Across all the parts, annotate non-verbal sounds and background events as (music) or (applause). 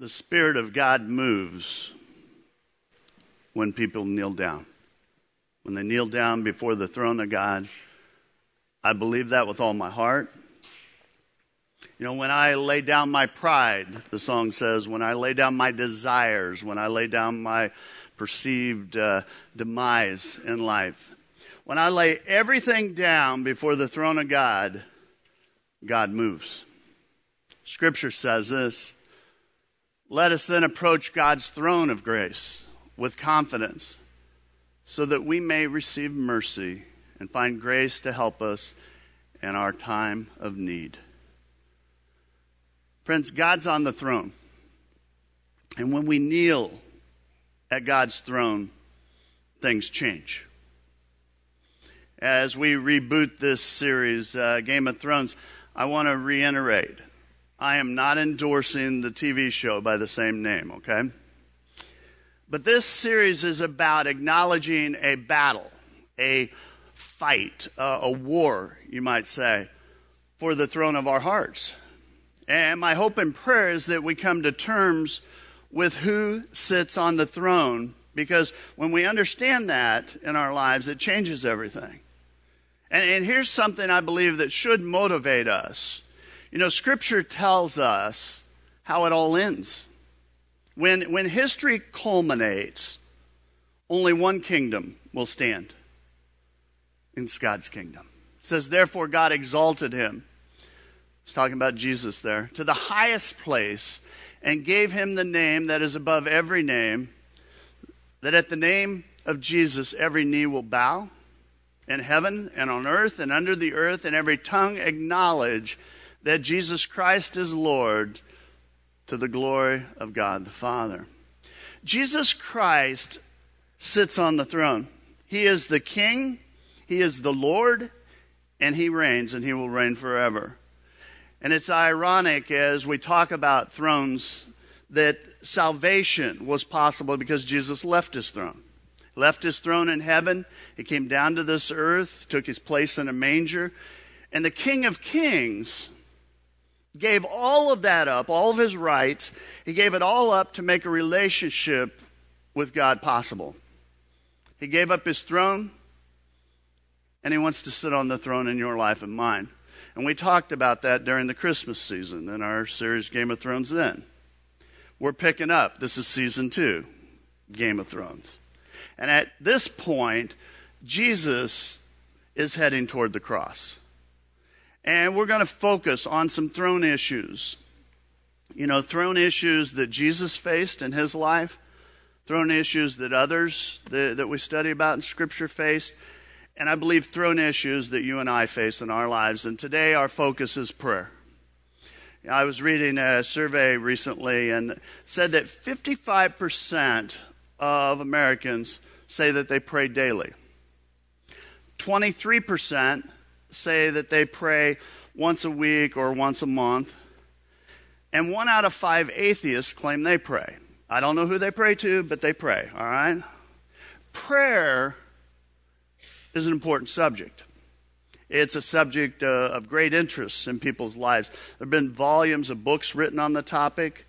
the Spirit of God moves when people kneel down. When they kneel down before the throne of God, I believe that with all my heart. You know, when I lay down my pride, the song says, when I lay down my desires, when I lay down my perceived uh, demise in life, when I lay everything down before the throne of God, God moves. Scripture says this Let us then approach God's throne of grace with confidence so that we may receive mercy and find grace to help us in our time of need. Friends, God's on the throne. And when we kneel at God's throne, things change. As we reboot this series, uh, Game of Thrones, I want to reiterate I am not endorsing the TV show by the same name, okay? But this series is about acknowledging a battle, a fight, uh, a war, you might say, for the throne of our hearts. And my hope and prayer is that we come to terms with who sits on the throne because when we understand that in our lives, it changes everything. And, and here's something I believe that should motivate us you know, Scripture tells us how it all ends. When, when history culminates, only one kingdom will stand. It's God's kingdom. It says, Therefore, God exalted him. It's talking about Jesus there, to the highest place and gave him the name that is above every name, that at the name of Jesus every knee will bow in heaven and on earth and under the earth, and every tongue acknowledge that Jesus Christ is Lord to the glory of God the Father. Jesus Christ sits on the throne. He is the King, He is the Lord, and He reigns, and He will reign forever. And it's ironic as we talk about thrones that salvation was possible because Jesus left His throne. Left his throne in heaven. He came down to this earth, took his place in a manger. And the King of Kings gave all of that up, all of his rights, he gave it all up to make a relationship with God possible. He gave up his throne, and he wants to sit on the throne in your life and mine. And we talked about that during the Christmas season in our series Game of Thrones then. We're picking up. This is season two, Game of Thrones. And at this point, Jesus is heading toward the cross. And we're going to focus on some throne issues. You know, throne issues that Jesus faced in his life, throne issues that others that, that we study about in Scripture faced, and I believe throne issues that you and I face in our lives. And today our focus is prayer. I was reading a survey recently and said that 55% of Americans say that they pray daily. 23% say that they pray once a week or once a month. And one out of five atheists claim they pray. I don't know who they pray to, but they pray, all right? Prayer is an important subject. It's a subject uh, of great interest in people's lives. There have been volumes of books written on the topic.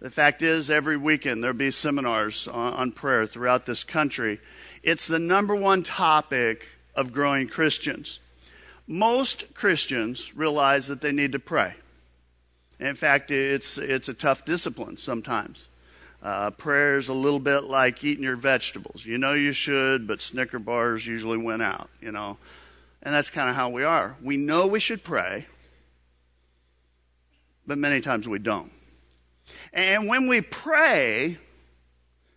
The fact is, every weekend there'll be seminars on, on prayer throughout this country. It's the number one topic of growing Christians. Most Christians realize that they need to pray. In fact, it's, it's a tough discipline sometimes. Uh, prayer is a little bit like eating your vegetables. You know you should, but Snicker bars usually win out, you know. And that's kind of how we are. We know we should pray, but many times we don't. And when we pray,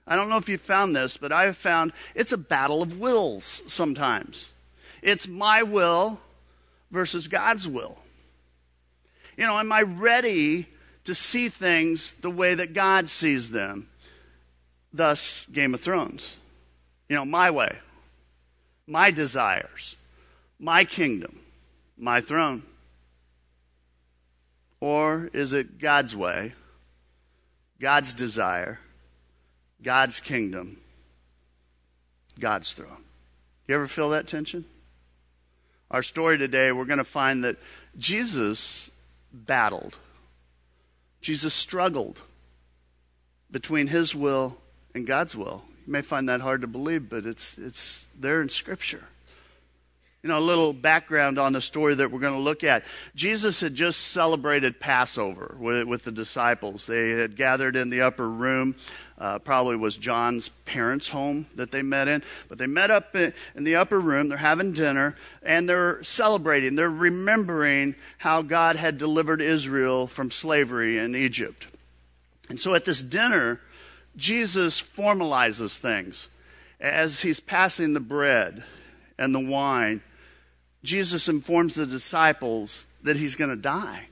I don't know if you've found this, but I have found it's a battle of wills sometimes. It's my will versus God's will? You know, am I ready to see things the way that God sees them? Thus, Game of Thrones. You know, my way, my desires, my kingdom, my throne. Or is it God's way, God's desire, God's kingdom, God's throne? You ever feel that tension? Our story today, we're going to find that Jesus battled, Jesus struggled, between his will and God's will. You may find that hard to believe, but it's, it's there in Scripture. You know, a little background on the story that we're going to look at. Jesus had just celebrated Passover with, with the disciples. They had gathered in the upper room. Uh, probably was John's parents' home that they met in. But they met up in, in the upper room. They're having dinner and they're celebrating. They're remembering how God had delivered Israel from slavery in Egypt. And so at this dinner, Jesus formalizes things. As he's passing the bread and the wine, Jesus informs the disciples that he's going to die.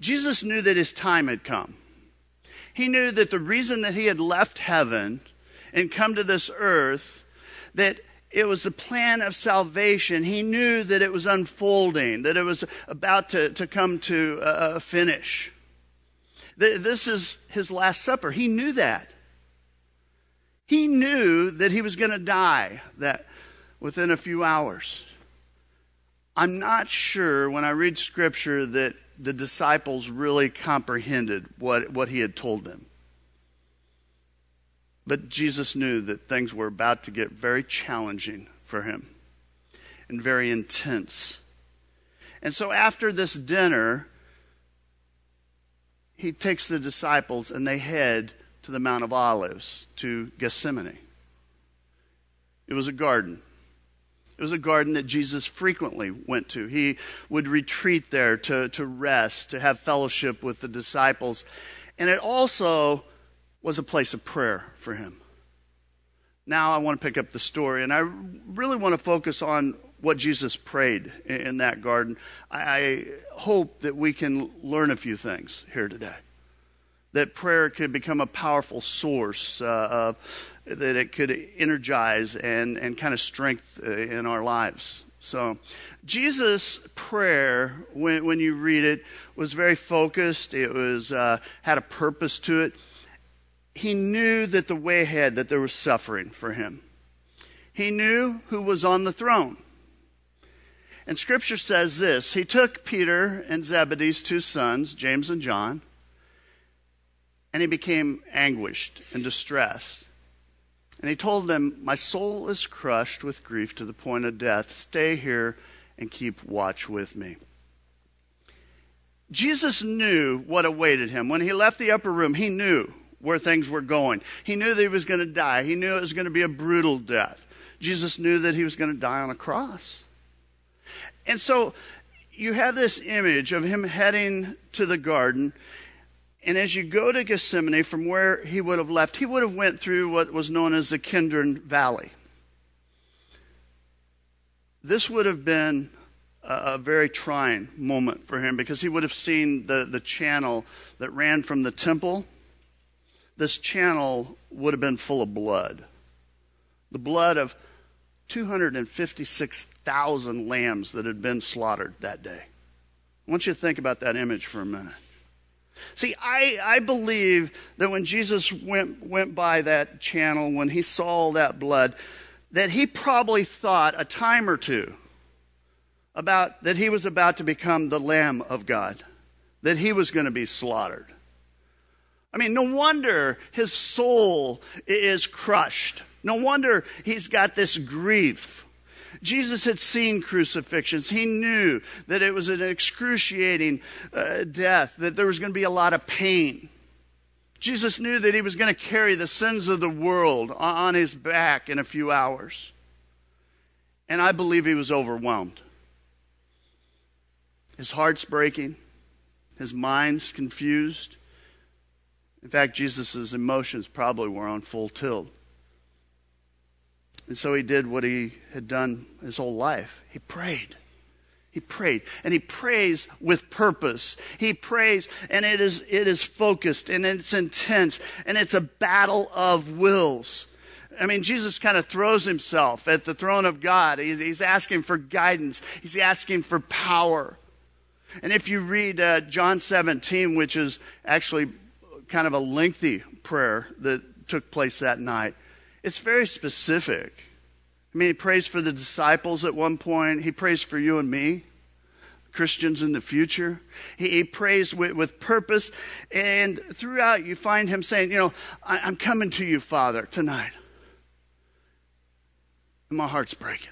Jesus knew that his time had come. He knew that the reason that he had left heaven and come to this earth, that it was the plan of salvation. He knew that it was unfolding, that it was about to, to come to a finish. This is his Last Supper. He knew that. He knew that he was going to die that within a few hours. I'm not sure when I read scripture that the disciples really comprehended what, what he had told them. But Jesus knew that things were about to get very challenging for him and very intense. And so after this dinner, he takes the disciples and they head to the Mount of Olives, to Gethsemane. It was a garden. It was a garden that Jesus frequently went to. He would retreat there to, to rest, to have fellowship with the disciples. And it also was a place of prayer for him. Now I want to pick up the story, and I really want to focus on what Jesus prayed in that garden. I hope that we can learn a few things here today. That prayer could become a powerful source uh, of, that it could energize and, and kind of strength uh, in our lives. So, Jesus' prayer, when, when you read it, was very focused. It was uh, had a purpose to it. He knew that the way ahead, that there was suffering for him. He knew who was on the throne. And scripture says this He took Peter and Zebedee's two sons, James and John, and he became anguished and distressed. And he told them, My soul is crushed with grief to the point of death. Stay here and keep watch with me. Jesus knew what awaited him. When he left the upper room, he knew where things were going. He knew that he was going to die. He knew it was going to be a brutal death. Jesus knew that he was going to die on a cross. And so you have this image of him heading to the garden. And as you go to Gethsemane from where he would have left, he would have went through what was known as the Kidron Valley. This would have been a, a very trying moment for him because he would have seen the, the channel that ran from the temple. This channel would have been full of blood. The blood of 256,000 lambs that had been slaughtered that day. I want you to think about that image for a minute. See, I, I believe that when Jesus went, went by that channel, when he saw that blood, that he probably thought a time or two about that he was about to become the Lamb of God, that he was going to be slaughtered. I mean, no wonder his soul is crushed. No wonder he's got this grief. Jesus had seen crucifixions. He knew that it was an excruciating uh, death, that there was going to be a lot of pain. Jesus knew that he was going to carry the sins of the world on his back in a few hours. And I believe he was overwhelmed. His heart's breaking, his mind's confused. In fact, Jesus' emotions probably were on full tilt. And so he did what he had done his whole life. He prayed. He prayed. And he prays with purpose. He prays and it is, it is focused and it's intense and it's a battle of wills. I mean, Jesus kind of throws himself at the throne of God. He's, he's asking for guidance. He's asking for power. And if you read uh, John 17, which is actually kind of a lengthy prayer that took place that night, it's very specific. I mean, he prays for the disciples at one point, he prays for you and me. Christians in the future. He, he prays with, with, purpose. And throughout, you find him saying, You know, I, I'm coming to you, Father, tonight. And my heart's breaking.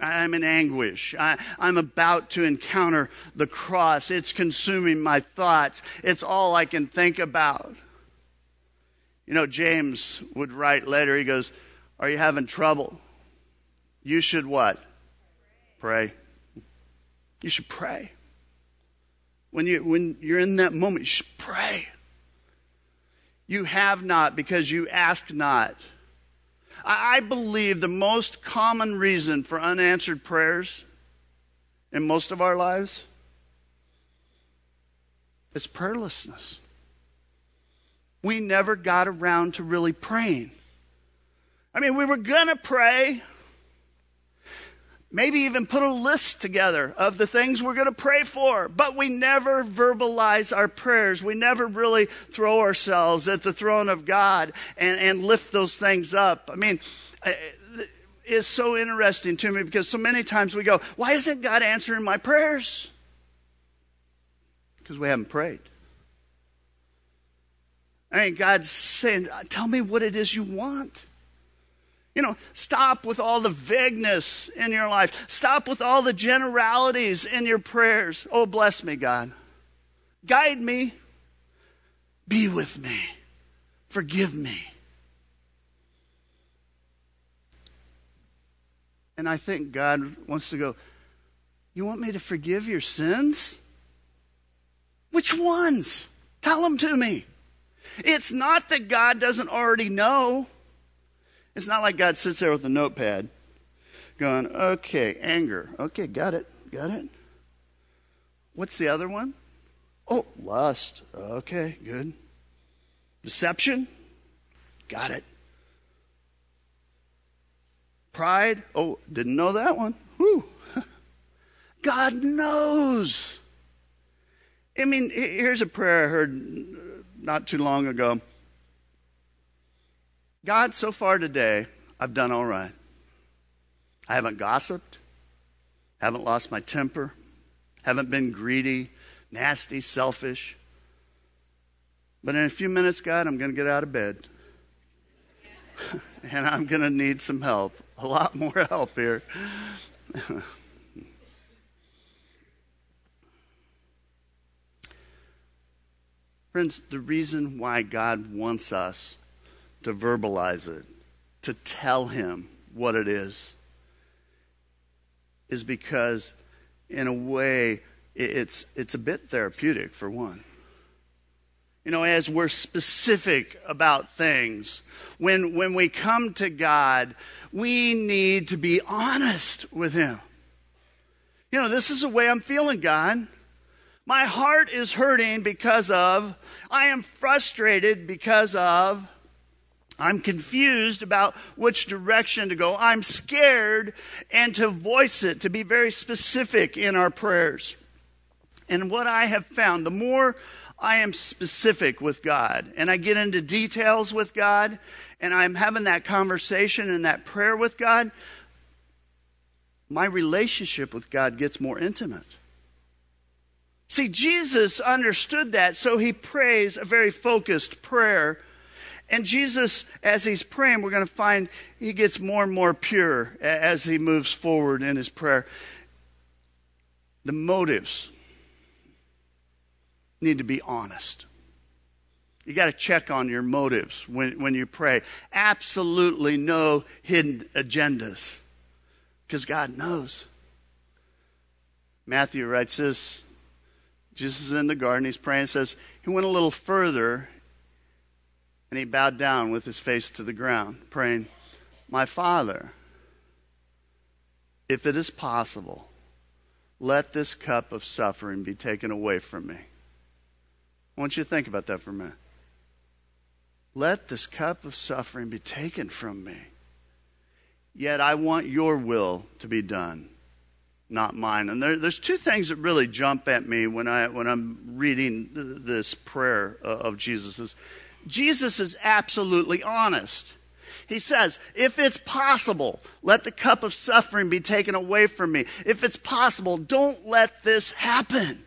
I'm in anguish. I, am about to encounter the cross. It's consuming my thoughts. It's all I can think about. You know, James would write later, he goes, Are you having trouble? You should what? Pray. You should pray. When, you, when you're in that moment, you should pray. You have not because you ask not. I, I believe the most common reason for unanswered prayers in most of our lives is prayerlessness. We never got around to really praying. I mean, we were going to pray, maybe even put a list together of the things we're going to pray for, but we never verbalize our prayers. We never really throw ourselves at the throne of God and, and lift those things up. I mean, it's so interesting to me because so many times we go, Why isn't God answering my prayers? Because we haven't prayed. I mean, God's saying, Tell me what it is you want. You know, stop with all the vagueness in your life. Stop with all the generalities in your prayers. Oh, bless me, God. Guide me. Be with me. Forgive me. And I think God wants to go, You want me to forgive your sins? Which ones? Tell them to me. It's not that God doesn't already know. It's not like God sits there with a notepad going, okay, anger. Okay, got it. Got it. What's the other one? Oh, lust. Okay, good. Deception. Got it. Pride. Oh, didn't know that one. Whew. (laughs) God knows. I mean, here's a prayer I heard not too long ago. God, so far today, I've done all right. I haven't gossiped, haven't lost my temper, haven't been greedy, nasty, selfish. But in a few minutes, God, I'm going to get out of bed. (laughs) and I'm going to need some help, a lot more (laughs) help here. (laughs) Friends, the reason why God wants us to verbalize it, to tell him what it is, is because, in a way, it's, it's a bit therapeutic, for one. You know, as we're specific about things, when, when we come to God, we need to be honest with Him. You know, this is the way I'm feeling, God. My heart is hurting because of, I am frustrated because of, I'm confused about which direction to go. I'm scared and to voice it, to be very specific in our prayers. And what I have found, the more I am specific with God and I get into details with God and I'm having that conversation and that prayer with God, my relationship with God gets more intimate. See, Jesus understood that, so he prays a very focused prayer and Jesus, as he's praying, we're going to find he gets more and more pure as he moves forward in his prayer. The motives need to be honest. You got to check on your motives when, when you pray. Absolutely no hidden agendas because God knows. Matthew writes this Jesus is in the garden, he's praying, says, He went a little further and he bowed down with his face to the ground, praying, My Father, if it is possible, let this cup of suffering be taken away from me. I want you to think about that for a minute. Let this cup of suffering be taken from me. Yet I want your will to be done, not mine. And there, there's two things that really jump at me when, I, when I'm reading this prayer uh, of Jesus. Jesus is absolutely honest. He says, if it's possible, let the cup of suffering be taken away from me. If it's possible, don't let this happen.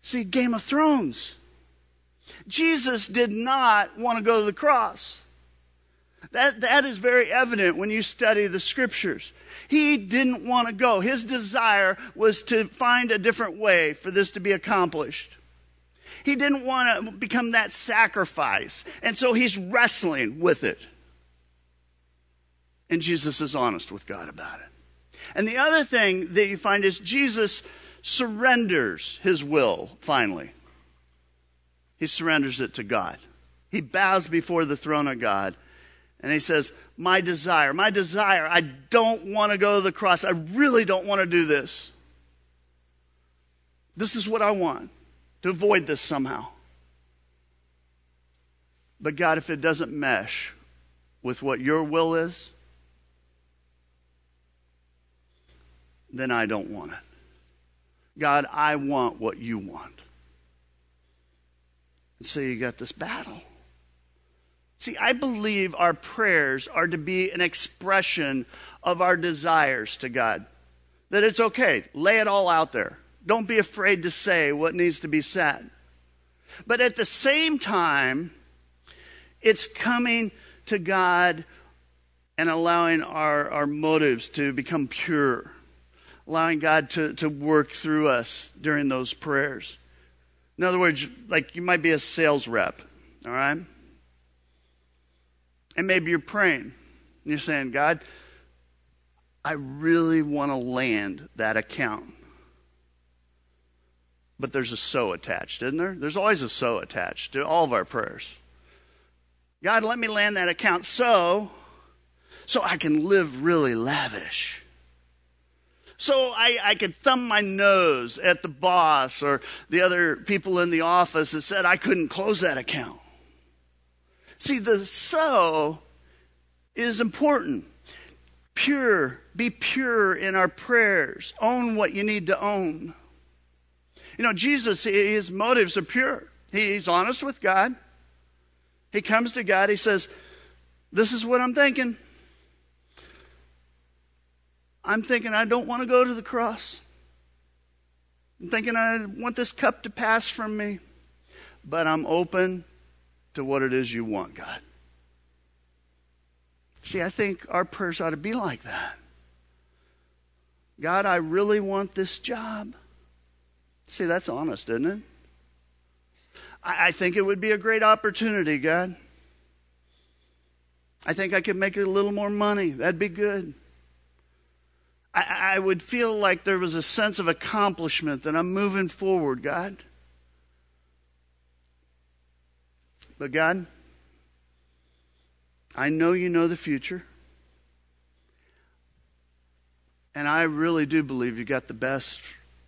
See, Game of Thrones. Jesus did not want to go to the cross. That, that is very evident when you study the scriptures. He didn't want to go. His desire was to find a different way for this to be accomplished. He didn't want to become that sacrifice. And so he's wrestling with it. And Jesus is honest with God about it. And the other thing that you find is Jesus surrenders his will finally. He surrenders it to God. He bows before the throne of God and he says, My desire, my desire, I don't want to go to the cross. I really don't want to do this. This is what I want to avoid this somehow. But God, if it doesn't mesh with what your will is, then I don't want it. God, I want what you want. And so you got this battle. See, I believe our prayers are to be an expression of our desires to God. That it's okay, lay it all out there. Don't be afraid to say what needs to be said. But at the same time, it's coming to God and allowing our, our motives to become pure, allowing God to, to work through us during those prayers. In other words, like you might be a sales rep, all right? And maybe you're praying and you're saying, God, I really want to land that account. But there's a so attached, isn't there? There's always a so attached to all of our prayers. God, let me land that account so so I can live really lavish. So I, I could thumb my nose at the boss or the other people in the office that said I couldn't close that account. See, the so is important. Pure, be pure in our prayers. Own what you need to own. You know, Jesus, his motives are pure. He's honest with God. He comes to God, he says, This is what I'm thinking. I'm thinking I don't want to go to the cross. I'm thinking I want this cup to pass from me, but I'm open to what it is you want, God. See, I think our prayers ought to be like that. God, I really want this job. See, that's honest, isn't it? I, I think it would be a great opportunity, God. I think I could make a little more money. That'd be good. I, I would feel like there was a sense of accomplishment that I'm moving forward, God. But God, I know you know the future. And I really do believe you got the best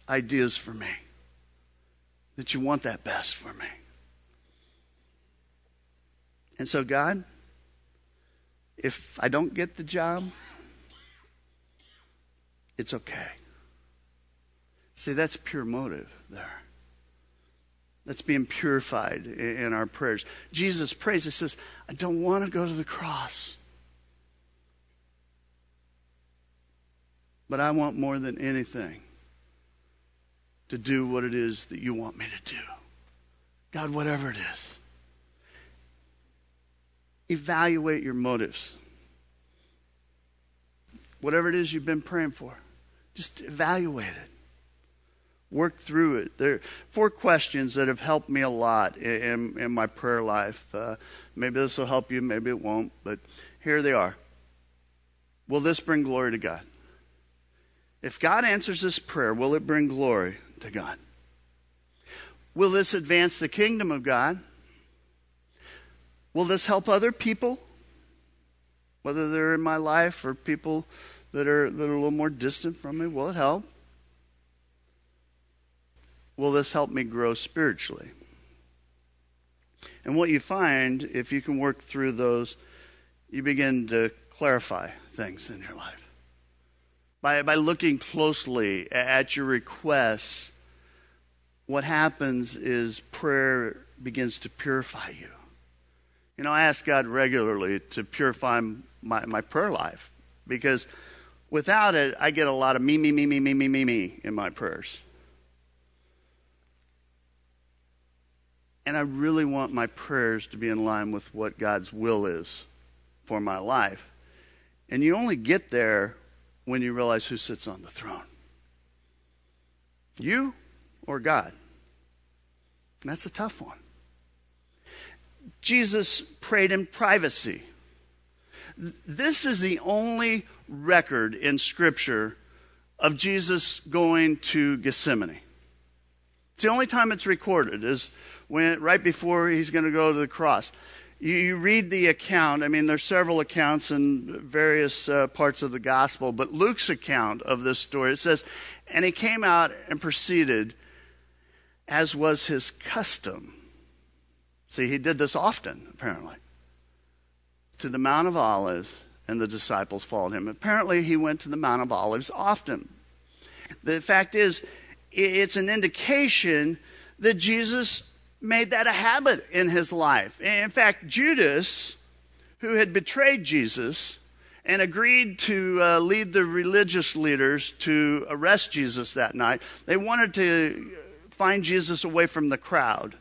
ideas for me. That you want that best for me. And so, God, if I don't get the job, it's okay. See, that's pure motive there. That's being purified in our prayers. Jesus prays, He says, I don't want to go to the cross. But I want more than anything to do what it is that you want me to do. God, whatever it is. Evaluate your motives. Whatever it is you've been praying for, just evaluate it work through it. There are four questions that have helped me a lot in, in my prayer life. Uh, maybe this will help you, maybe it won't, but here they are. Will this bring glory to God? If God answers this prayer, will it bring glory to God? Will this advance the kingdom of God? Will this help other people? Whether they're in my life or people that are, that are a little more distant from me, will it help? Will this help me grow spiritually? And what you find, if you can work through those, you begin to clarify things in your life. By, by looking closely at your requests, what happens is prayer begins to purify you. You know, I ask God regularly to purify my, my prayer life because without it, I get a lot of me, me, me, me, me, me, me, me in my prayers. And I really want my prayers to be in line with what God's will is for my life. And you only get there when you realize who sits on the throne you or God. That's a tough one. Jesus prayed in privacy. This is the only record in Scripture of Jesus going to Gethsemane. It's the only time it's recorded is when right before he's going to go to the cross. You, you read the account. I mean, there's several accounts in various uh, parts of the gospel, but Luke's account of this story it says, "And he came out and proceeded, as was his custom." See, he did this often, apparently, to the Mount of Olives, and the disciples followed him. Apparently, he went to the Mount of Olives often. The fact is, it's an indication that Jesus made that a habit in his life. In fact, Judas, who had betrayed Jesus and agreed to uh, lead the religious leaders to arrest Jesus that night, they wanted to find Jesus away from the crowd.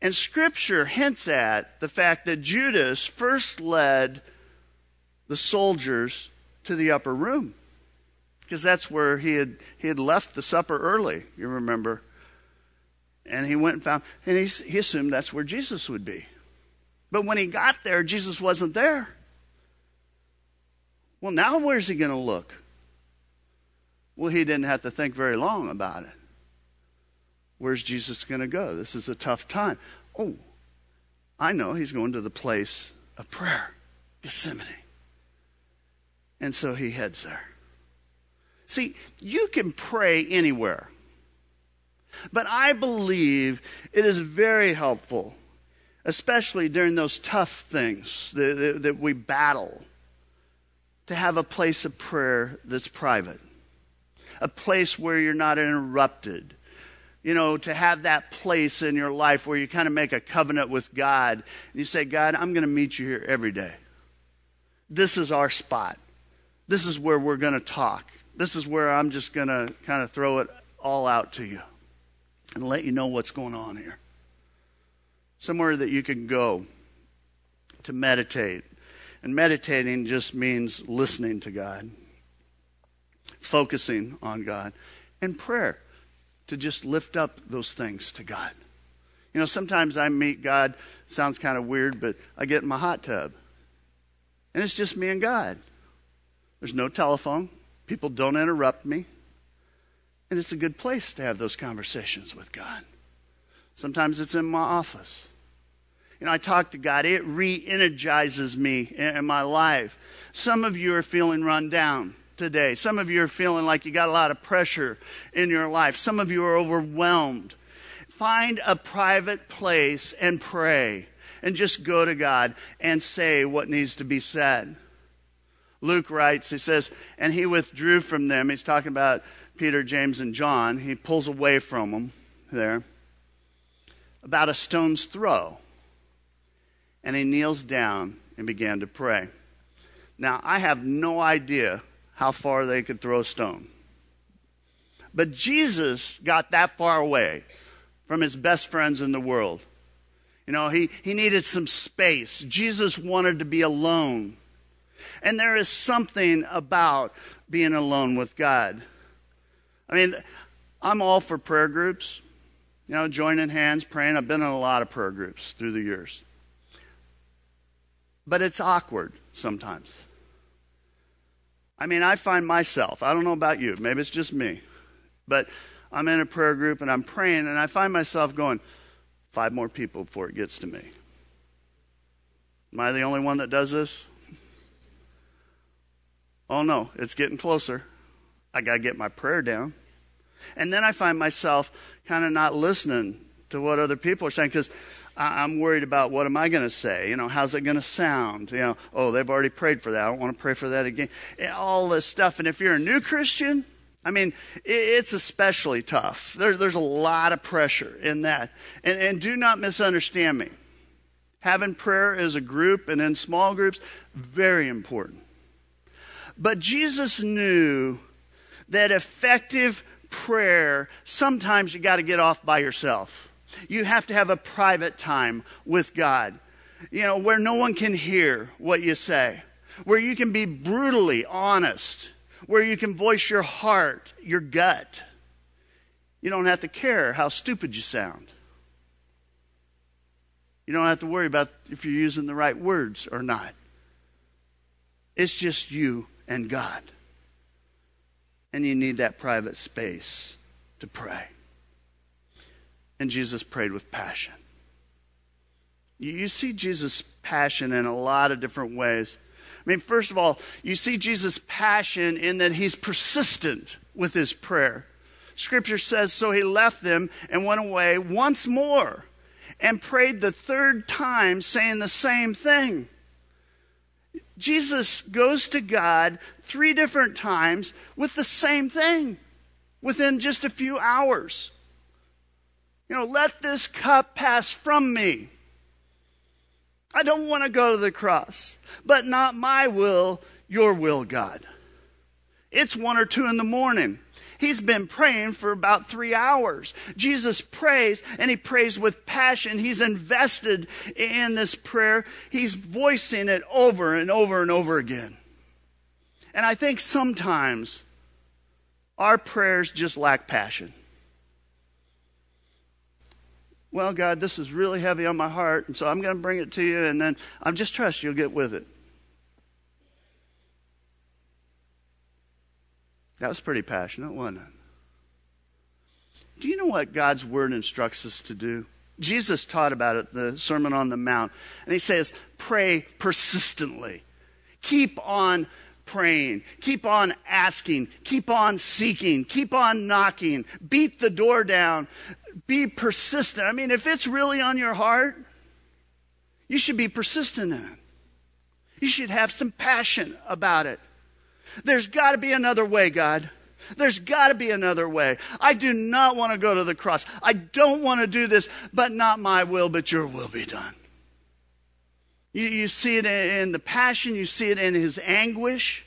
And scripture hints at the fact that Judas first led the soldiers to the upper room because that's where he had, he had left the supper early, you remember. And he went and found, and he, he assumed that's where Jesus would be. But when he got there, Jesus wasn't there. Well, now where's he going to look? Well, he didn't have to think very long about it. Where's Jesus going to go? This is a tough time. Oh, I know he's going to the place of prayer, Gethsemane. And so he heads there. See, you can pray anywhere. But I believe it is very helpful, especially during those tough things that, that, that we battle, to have a place of prayer that's private, a place where you're not interrupted. You know, to have that place in your life where you kind of make a covenant with God. And you say, God, I'm going to meet you here every day. This is our spot. This is where we're going to talk. This is where I'm just going to kind of throw it all out to you and let you know what's going on here. Somewhere that you can go to meditate. And meditating just means listening to God, focusing on God, and prayer to just lift up those things to God. You know, sometimes I meet God, sounds kind of weird, but I get in my hot tub. And it's just me and God. There's no telephone. People don't interrupt me. And it's a good place to have those conversations with God. Sometimes it's in my office. You know, I talk to God, it re energizes me in my life. Some of you are feeling run down today. Some of you are feeling like you got a lot of pressure in your life. Some of you are overwhelmed. Find a private place and pray and just go to God and say what needs to be said. Luke writes, he says, and he withdrew from them. He's talking about Peter, James, and John. He pulls away from them there, about a stone's throw. And he kneels down and began to pray. Now, I have no idea how far they could throw a stone. But Jesus got that far away from his best friends in the world. You know, he, he needed some space. Jesus wanted to be alone. And there is something about being alone with God. I mean, I'm all for prayer groups, you know, joining hands, praying. I've been in a lot of prayer groups through the years. But it's awkward sometimes. I mean, I find myself, I don't know about you, maybe it's just me, but I'm in a prayer group and I'm praying and I find myself going, five more people before it gets to me. Am I the only one that does this? Oh no, it's getting closer. I got to get my prayer down. And then I find myself kind of not listening to what other people are saying because I'm worried about what am I going to say? You know, how's it going to sound? You know, oh, they've already prayed for that. I don't want to pray for that again. Eh, all this stuff. And if you're a new Christian, I mean, it's especially tough. There, there's a lot of pressure in that. And do not misunderstand me. Having prayer as a group and in small groups, very important. But Jesus knew that effective prayer, sometimes you got to get off by yourself. You have to have a private time with God, you know, where no one can hear what you say, where you can be brutally honest, where you can voice your heart, your gut. You don't have to care how stupid you sound. You don't have to worry about if you're using the right words or not. It's just you and God. And you need that private space to pray. And Jesus prayed with passion. You see Jesus' passion in a lot of different ways. I mean, first of all, you see Jesus' passion in that he's persistent with his prayer. Scripture says, So he left them and went away once more and prayed the third time, saying the same thing. Jesus goes to God three different times with the same thing within just a few hours. You know, let this cup pass from me. I don't want to go to the cross, but not my will, your will, God. It's one or two in the morning. He's been praying for about three hours. Jesus prays and he prays with passion. He's invested in this prayer. He's voicing it over and over and over again. And I think sometimes our prayers just lack passion. Well, God, this is really heavy on my heart, and so I'm going to bring it to you, and then I'm just trust you'll get with it. That was pretty passionate, wasn't it? Do you know what God's word instructs us to do? Jesus taught about it, the Sermon on the Mount. And he says, pray persistently. Keep on praying. Keep on asking. Keep on seeking. Keep on knocking. Beat the door down. Be persistent. I mean, if it's really on your heart, you should be persistent in it. You should have some passion about it. There's got to be another way, God. There's got to be another way. I do not want to go to the cross. I don't want to do this, but not my will, but your will be done. You, you see it in the passion, you see it in his anguish.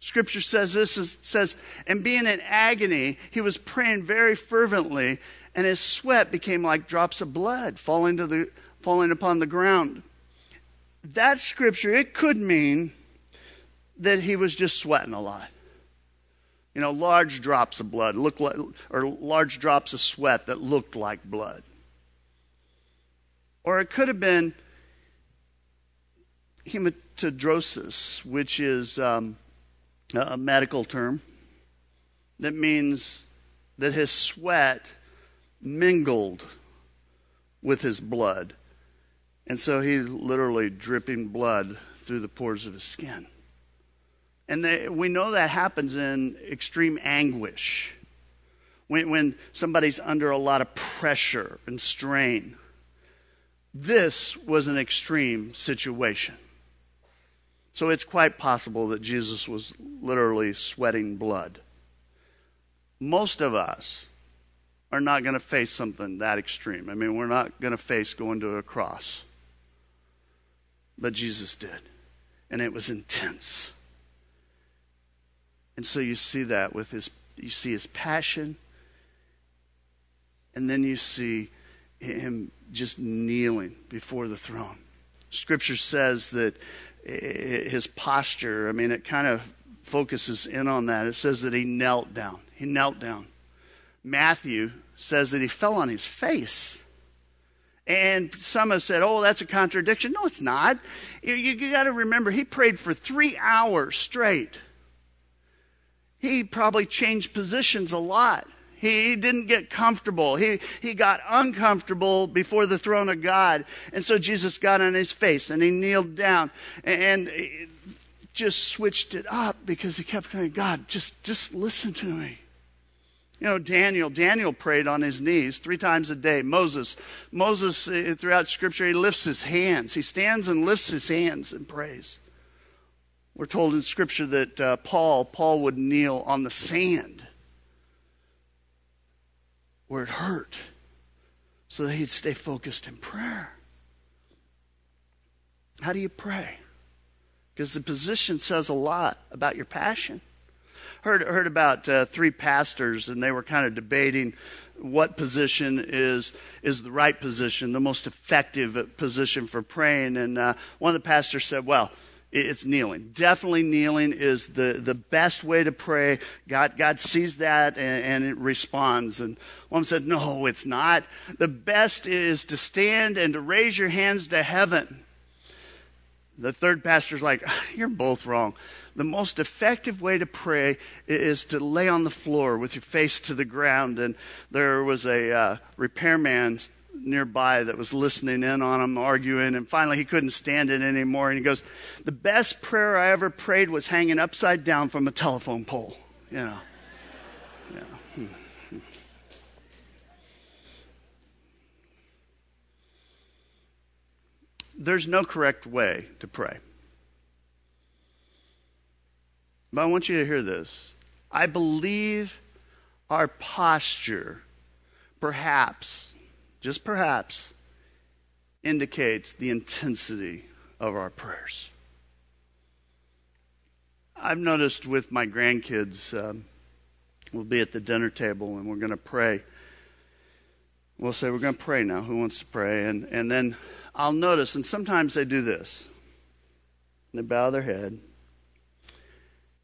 Scripture says this is, says, and being in agony, he was praying very fervently, and his sweat became like drops of blood falling to the falling upon the ground. That scripture, it could mean that he was just sweating a lot. You know, large drops of blood look like, or large drops of sweat that looked like blood. Or it could have been hematidrosis, which is um, a medical term that means that his sweat mingled with his blood. And so he's literally dripping blood through the pores of his skin. And they, we know that happens in extreme anguish. When, when somebody's under a lot of pressure and strain. This was an extreme situation. So it's quite possible that Jesus was literally sweating blood. Most of us are not going to face something that extreme. I mean, we're not going to face going to a cross. But Jesus did. And it was intense. And so you see that with his, you see his passion, and then you see him just kneeling before the throne. Scripture says that his posture, I mean, it kind of focuses in on that. It says that he knelt down. He knelt down. Matthew says that he fell on his face. And some have said, oh, that's a contradiction. No, it's not. You, you, you got to remember, he prayed for three hours straight he probably changed positions a lot. He didn't get comfortable. He, he got uncomfortable before the throne of God. And so Jesus got on his face and he kneeled down and just switched it up because he kept saying, God, just, just listen to me. You know, Daniel, Daniel prayed on his knees three times a day. Moses, Moses, uh, throughout scripture, he lifts his hands. He stands and lifts his hands and prays. We're told in Scripture that uh, Paul, Paul would kneel on the sand where it hurt so that he'd stay focused in prayer. How do you pray? Because the position says a lot about your passion. Heard, heard about uh, three pastors, and they were kind of debating what position is, is the right position, the most effective position for praying. And uh, one of the pastors said, Well, it's kneeling. Definitely kneeling is the, the best way to pray. God, God sees that and, and it responds. And one said, No, it's not. The best is to stand and to raise your hands to heaven. The third pastor's like, (laughs) You're both wrong. The most effective way to pray is to lay on the floor with your face to the ground. And there was a uh, repairman nearby that was listening in on him arguing. And finally, he couldn't stand it anymore. And he goes, The best prayer I ever prayed was hanging upside down from a telephone pole. You know. Yeah. Hmm. there's no correct way to pray. But I want you to hear this. I believe our posture, perhaps, just perhaps, indicates the intensity of our prayers. I've noticed with my grandkids, um, we'll be at the dinner table and we're going to pray. We'll say, We're going to pray now. Who wants to pray? And, and then I'll notice, and sometimes they do this. They bow their head.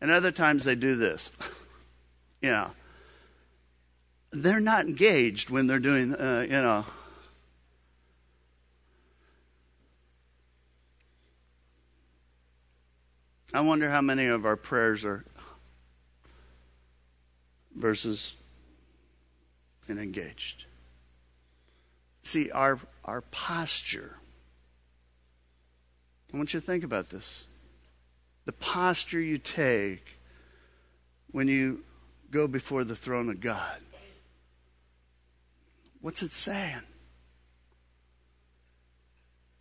And other times they do this. (laughs) you know, they're not engaged when they're doing, uh, you know. I wonder how many of our prayers are versus and engaged. See, our, our posture. I want you to think about this. The posture you take when you go before the throne of God. What's it saying?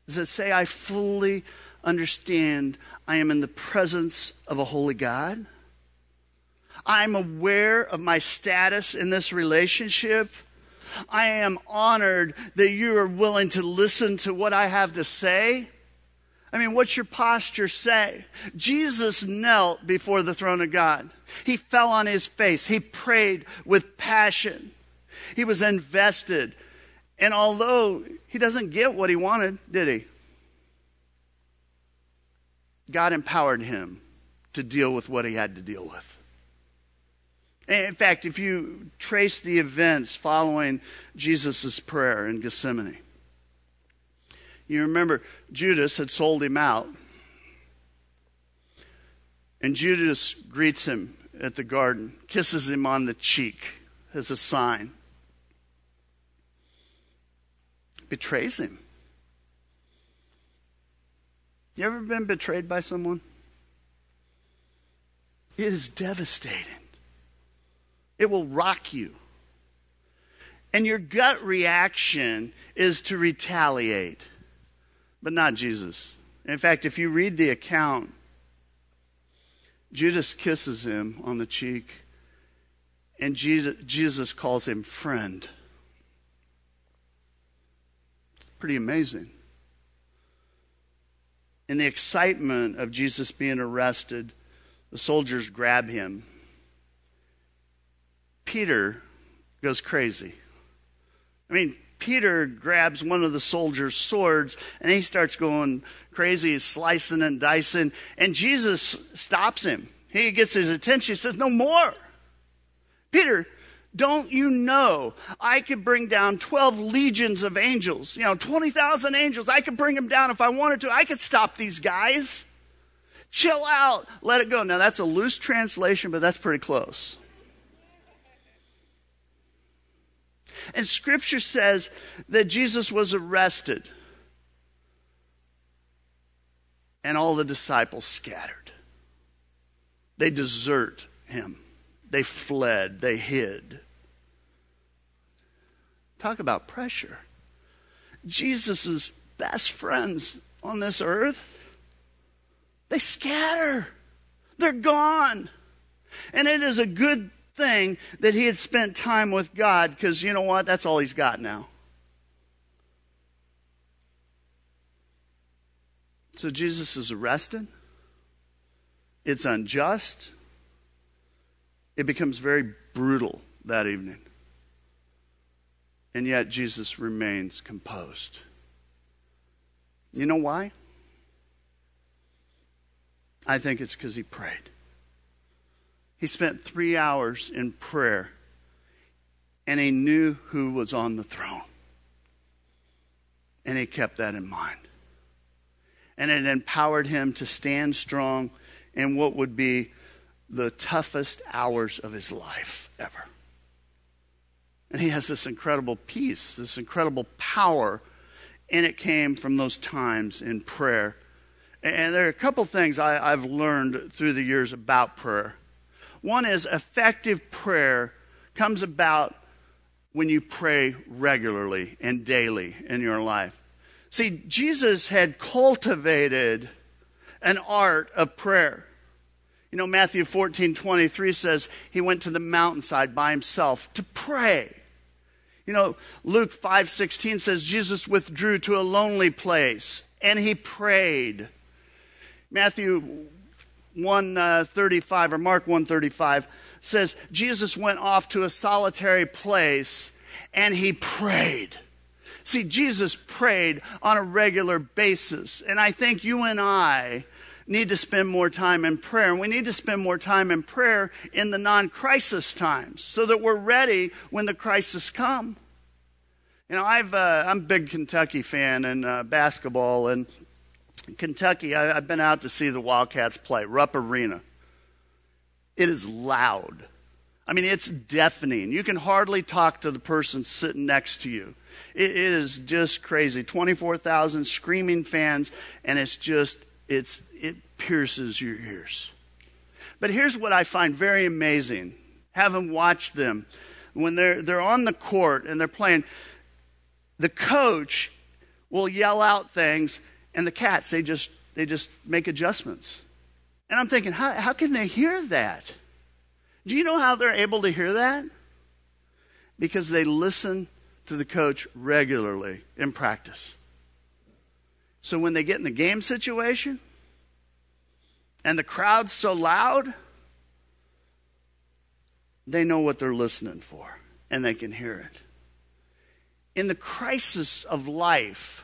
Does it say, I fully understand I am in the presence of a holy God? I'm aware of my status in this relationship. I am honored that you are willing to listen to what I have to say. I mean, what's your posture say? Jesus knelt before the throne of God. He fell on his face. He prayed with passion. He was invested. And although he doesn't get what he wanted, did he? God empowered him to deal with what he had to deal with. In fact, if you trace the events following Jesus' prayer in Gethsemane, you remember Judas had sold him out. And Judas greets him at the garden, kisses him on the cheek as a sign, betrays him. You ever been betrayed by someone? It is devastating. It will rock you. And your gut reaction is to retaliate, but not Jesus. In fact, if you read the account, Judas kisses him on the cheek, and Jesus calls him friend. Pretty amazing. In the excitement of Jesus being arrested, the soldiers grab him Peter goes crazy. I mean, Peter grabs one of the soldiers' swords and he starts going crazy, slicing and dicing, and Jesus stops him. He gets his attention. He says, No more. Peter, don't you know I could bring down 12 legions of angels, you know, 20,000 angels. I could bring them down if I wanted to. I could stop these guys. Chill out. Let it go. Now, that's a loose translation, but that's pretty close. And scripture says that Jesus was arrested and all the disciples scattered. They desert him. They fled. They hid. Talk about pressure. Jesus' best friends on this earth, they scatter. They're gone. And it is a good thing that he had spent time with God because you know what? That's all he's got now. So Jesus is arrested. It's unjust. It becomes very brutal that evening. And yet Jesus remains composed. You know why? I think it's because he prayed. He spent three hours in prayer and he knew who was on the throne. And he kept that in mind. And it empowered him to stand strong in what would be the toughest hours of his life ever. And he has this incredible peace, this incredible power, and it came from those times in prayer. And there are a couple things I, have learned through the years about prayer. One is effective prayer comes about when you pray regularly and daily in your life. See, Jesus had cultivated an art of prayer. You know, Matthew 14 23 says he went to the mountainside by himself to pray. You know, Luke 5 16 says Jesus withdrew to a lonely place and he prayed. Matthew 135 uh, or Mark 135 says Jesus went off to a solitary place and he prayed. See, Jesus prayed on a regular basis. And I think you and I need to spend more time in prayer. And we need to spend more time in prayer in the non crisis times so that we're ready when the crisis come. You know, I've, uh, I'm a big Kentucky fan in uh, basketball, and Kentucky, I, I've been out to see the Wildcats play, Rupp Arena. It is loud. I mean, it's deafening. You can hardly talk to the person sitting next to you. it, it is just crazy. 24,000 screaming fans, and it's just, it's, it pierces your ears. But here's what I find very amazing having watched them when they're, they're on the court and they're playing, the coach will yell out things, and the cats, they just, they just make adjustments. And I'm thinking, how, how can they hear that? Do you know how they're able to hear that? Because they listen to the coach regularly in practice. So when they get in the game situation and the crowd's so loud, they know what they're listening for and they can hear it. In the crisis of life,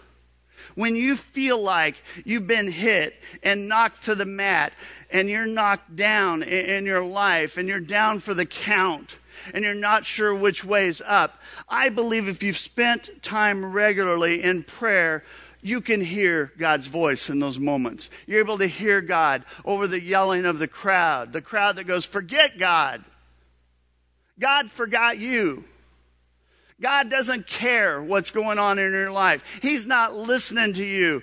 when you feel like you've been hit and knocked to the mat and you're knocked down in your life and you're down for the count and you're not sure which way's up, I believe if you've spent time regularly in prayer, you can hear God's voice in those moments. You're able to hear God over the yelling of the crowd, the crowd that goes, Forget God. God forgot you. God doesn't care what's going on in your life. He's not listening to you.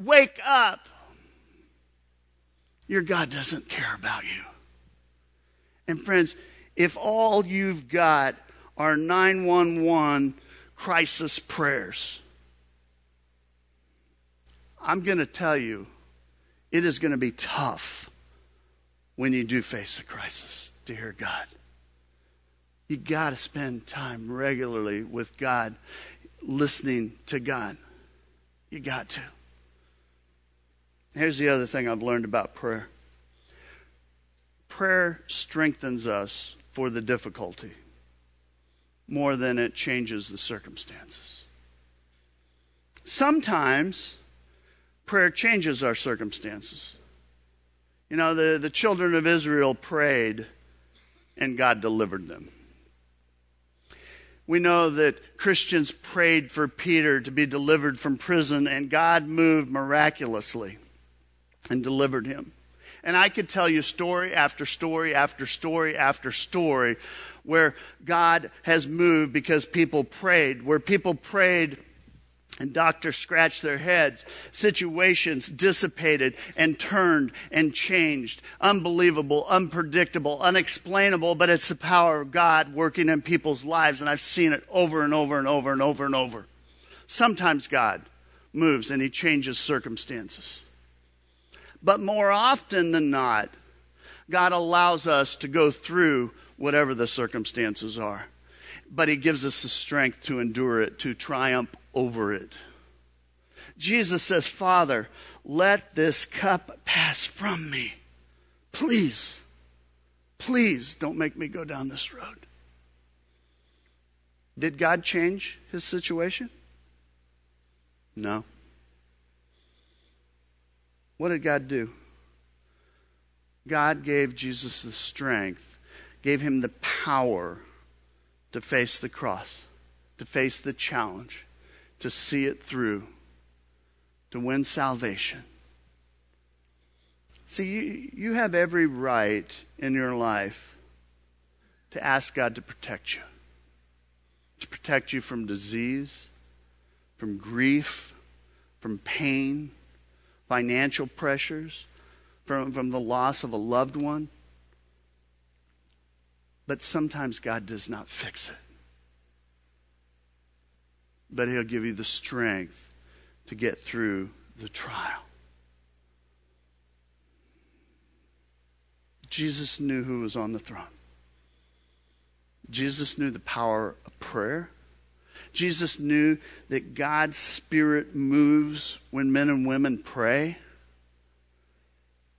Wake up. Your God doesn't care about you. And friends, if all you've got are 911 crisis prayers, I'm going to tell you, it is going to be tough when you do face a crisis dear God. You got to spend time regularly with God, listening to God. You got to. Here's the other thing I've learned about prayer prayer strengthens us for the difficulty more than it changes the circumstances. Sometimes prayer changes our circumstances. You know, the, the children of Israel prayed and God delivered them. We know that Christians prayed for Peter to be delivered from prison, and God moved miraculously and delivered him. And I could tell you story after story after story after story where God has moved because people prayed, where people prayed and doctors scratched their heads. Situations dissipated and turned and changed. Unbelievable, unpredictable, unexplainable, but it's the power of God working in people's lives, and I've seen it over and over and over and over and over. Sometimes God moves and He changes circumstances. But more often than not, God allows us to go through whatever the circumstances are. But He gives us the strength to endure it, to triumph over it. Jesus says, Father, let this cup pass from me. Please, please don't make me go down this road. Did God change his situation? No. What did God do? God gave Jesus the strength, gave him the power to face the cross, to face the challenge, to see it through, to win salvation. See, you, you have every right in your life to ask God to protect you, to protect you from disease, from grief, from pain, financial pressures, from, from the loss of a loved one. But sometimes God does not fix it. But He'll give you the strength to get through the trial. Jesus knew who was on the throne. Jesus knew the power of prayer. Jesus knew that God's Spirit moves when men and women pray.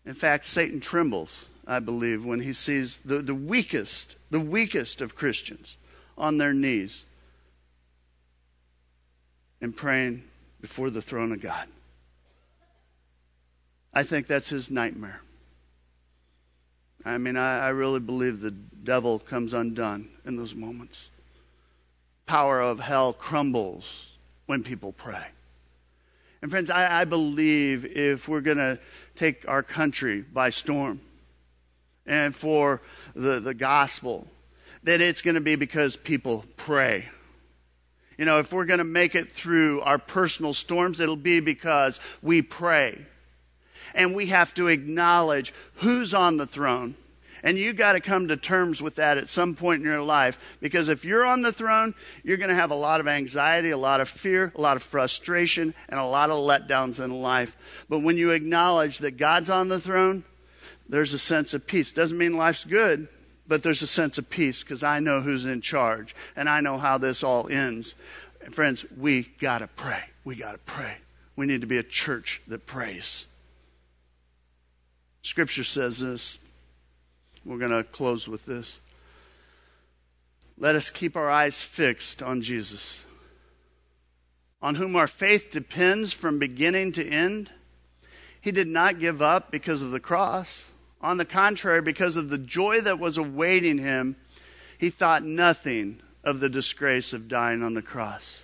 In fact, Satan trembles, I believe, when he sees the, the weakest, the weakest of Christians on their knees and praying before the throne of God. I think that's his nightmare. I mean, I, I really believe the devil comes undone in those moments. Power of hell crumbles when people pray. And friends, I, I believe if we're going to take our country by storm and for the, the gospel, that it's going to be because people pray. You know, if we're going to make it through our personal storms, it'll be because we pray. And we have to acknowledge who's on the throne and you got to come to terms with that at some point in your life because if you're on the throne, you're going to have a lot of anxiety, a lot of fear, a lot of frustration, and a lot of letdowns in life. But when you acknowledge that God's on the throne, there's a sense of peace. Doesn't mean life's good, but there's a sense of peace because I know who's in charge and I know how this all ends. And friends, we got to pray. We got to pray. We need to be a church that prays. Scripture says this we're going to close with this. Let us keep our eyes fixed on Jesus, on whom our faith depends from beginning to end. He did not give up because of the cross. On the contrary, because of the joy that was awaiting him, he thought nothing of the disgrace of dying on the cross.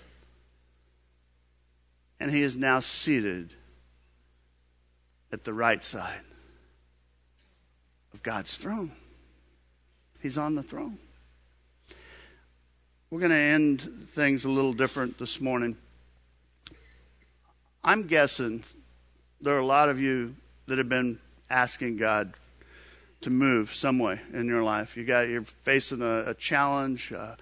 And he is now seated at the right side of God's throne. He's on the throne. We're going to end things a little different this morning. I'm guessing there are a lot of you that have been asking God to move some way in your life. You got you're facing a, a challenge, uh,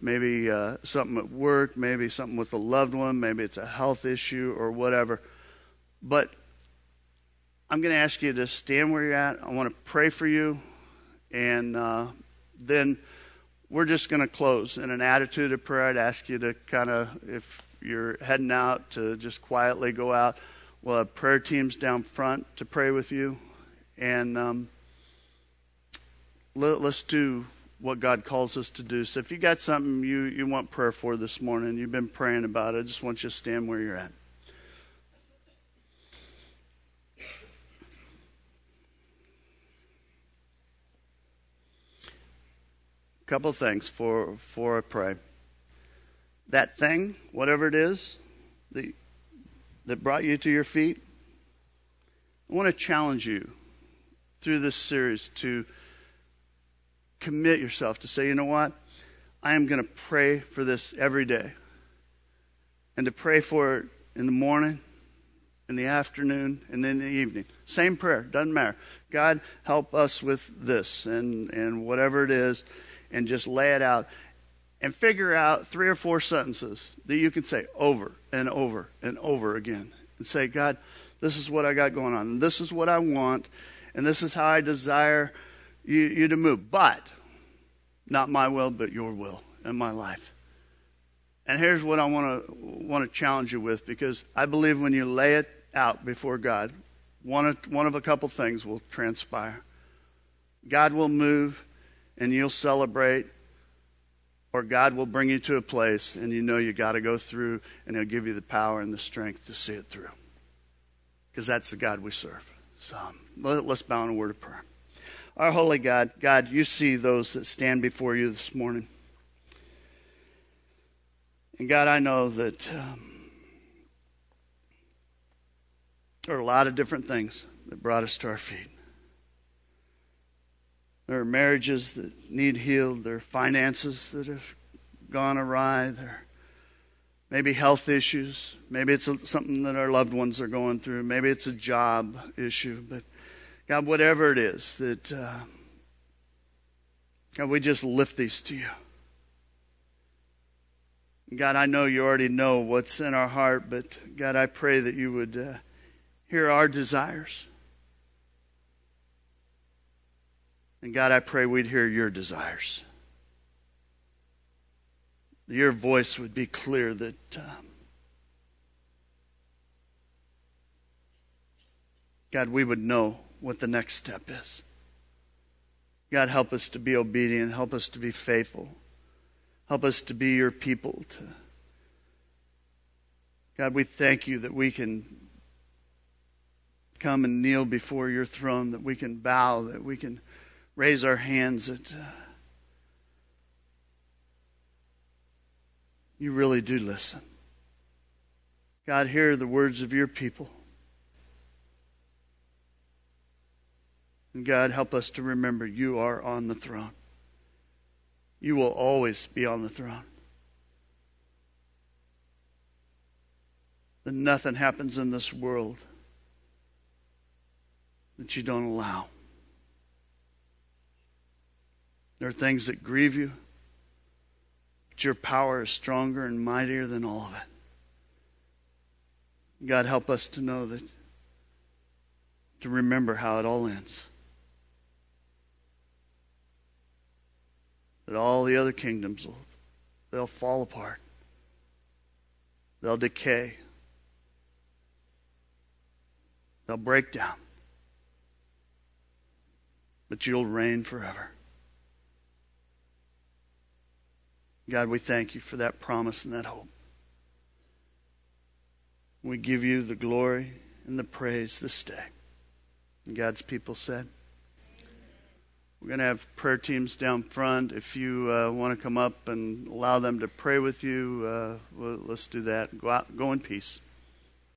maybe uh, something at work, maybe something with a loved one, maybe it's a health issue or whatever. But I'm going to ask you to stand where you're at. I want to pray for you. And uh, then we're just going to close in an attitude of prayer. I'd ask you to kind of, if you're heading out, to just quietly go out. We'll have prayer teams down front to pray with you. And um, let, us do what God calls us to do. So if you got something you, you want prayer for this morning, you've been praying about it, I just want you to stand where you're at. couple things for for I pray. That thing, whatever it is, that, that brought you to your feet, I want to challenge you through this series to commit yourself to say, you know what? I am going to pray for this every day. And to pray for it in the morning, in the afternoon, and in the evening. Same prayer, doesn't matter. God, help us with this and, and whatever it is and just lay it out and figure out three or four sentences that you can say over and over and over again and say, God, this is what I got going on, this is what I want, and this is how I desire you, you to move. But not my will, but your will in my life. And here's what I want to want to challenge you with because I believe when you lay it out before God, one of, one of a couple things will transpire. God will move and you'll celebrate, or God will bring you to a place and you know you got to go through and He'll give you the power and the strength to see it through. Because that's the God we serve. So let, us bow in a word of prayer. Our holy God, God, you see those that stand before you this morning. And God, I know that um, there are a lot of different things that brought us to our feet. There are marriages that need healed. There are finances that have gone awry. There are maybe health issues. Maybe it's something that our loved ones are going through. Maybe it's a job issue. But God, whatever it is, that uh, God, we just lift these to you. God, I know you already know what's in our heart, but God, I pray that you would uh, hear our desires. And God, I pray we'd hear your desires. Your voice would be clear that um, God, we would know what the next step is. God, help us to be obedient. Help us to be faithful. Help us to be your people. To God, we thank you that we can come and kneel before your throne, that we can bow, that we can raise our hands. That uh, you really do listen. God, hear the words of your people. And God, help us to remember you are on the throne. You will always be on the throne. That nothing happens in this world that you don't allow. There are things that grieve you, but your power is stronger and mightier than all of it. God, help us to know that, to remember how it all ends. That all the other kingdoms will they'll fall apart. They'll decay. They'll break down but you'll reign forever. God, we thank you for that promise and that hope. We give you the glory and the praise this day. And God's people said, We're going to have prayer teams down front. If you uh, want to come up and allow them to pray with you, uh, let's do that. Go out, go in peace.